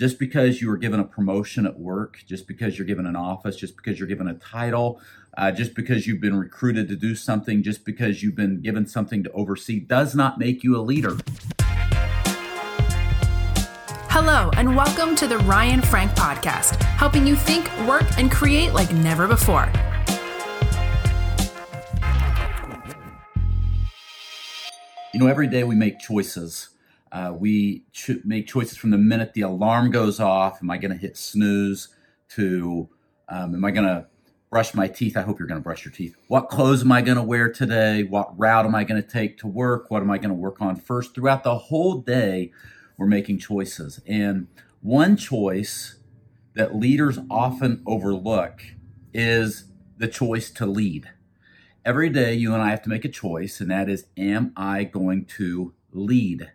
just because you were given a promotion at work, just because you're given an office, just because you're given a title, uh, just because you've been recruited to do something, just because you've been given something to oversee, does not make you a leader. Hello, and welcome to the Ryan Frank Podcast, helping you think, work, and create like never before. You know, every day we make choices. Uh, we make choices from the minute the alarm goes off. Am I going to hit snooze? To um, am I going to brush my teeth? I hope you're going to brush your teeth. What clothes am I going to wear today? What route am I going to take to work? What am I going to work on first? Throughout the whole day, we're making choices. And one choice that leaders often overlook is the choice to lead. Every day, you and I have to make a choice, and that is, am I going to lead?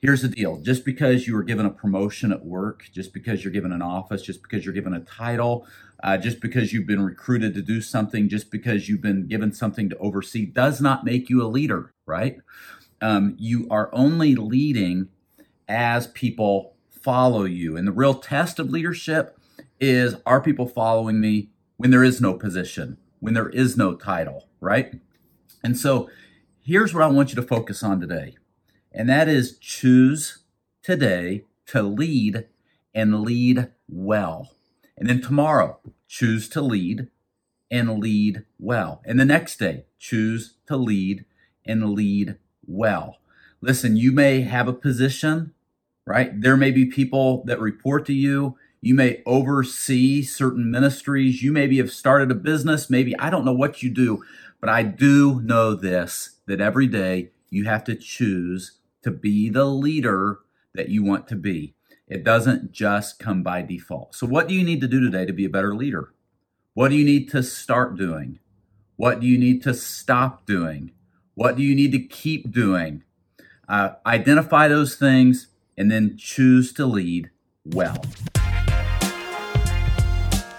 Here's the deal just because you were given a promotion at work, just because you're given an office, just because you're given a title, uh, just because you've been recruited to do something, just because you've been given something to oversee, does not make you a leader, right? Um, you are only leading as people follow you. And the real test of leadership is are people following me when there is no position, when there is no title, right? And so here's what I want you to focus on today and that is choose today to lead and lead well. And then tomorrow, choose to lead and lead well. And the next day, choose to lead and lead well. Listen, you may have a position, right? There may be people that report to you. You may oversee certain ministries. You maybe have started a business. Maybe I don't know what you do, but I do know this that every day you have to choose to be the leader that you want to be. It doesn't just come by default. So, what do you need to do today to be a better leader? What do you need to start doing? What do you need to stop doing? What do you need to keep doing? Uh, identify those things and then choose to lead well.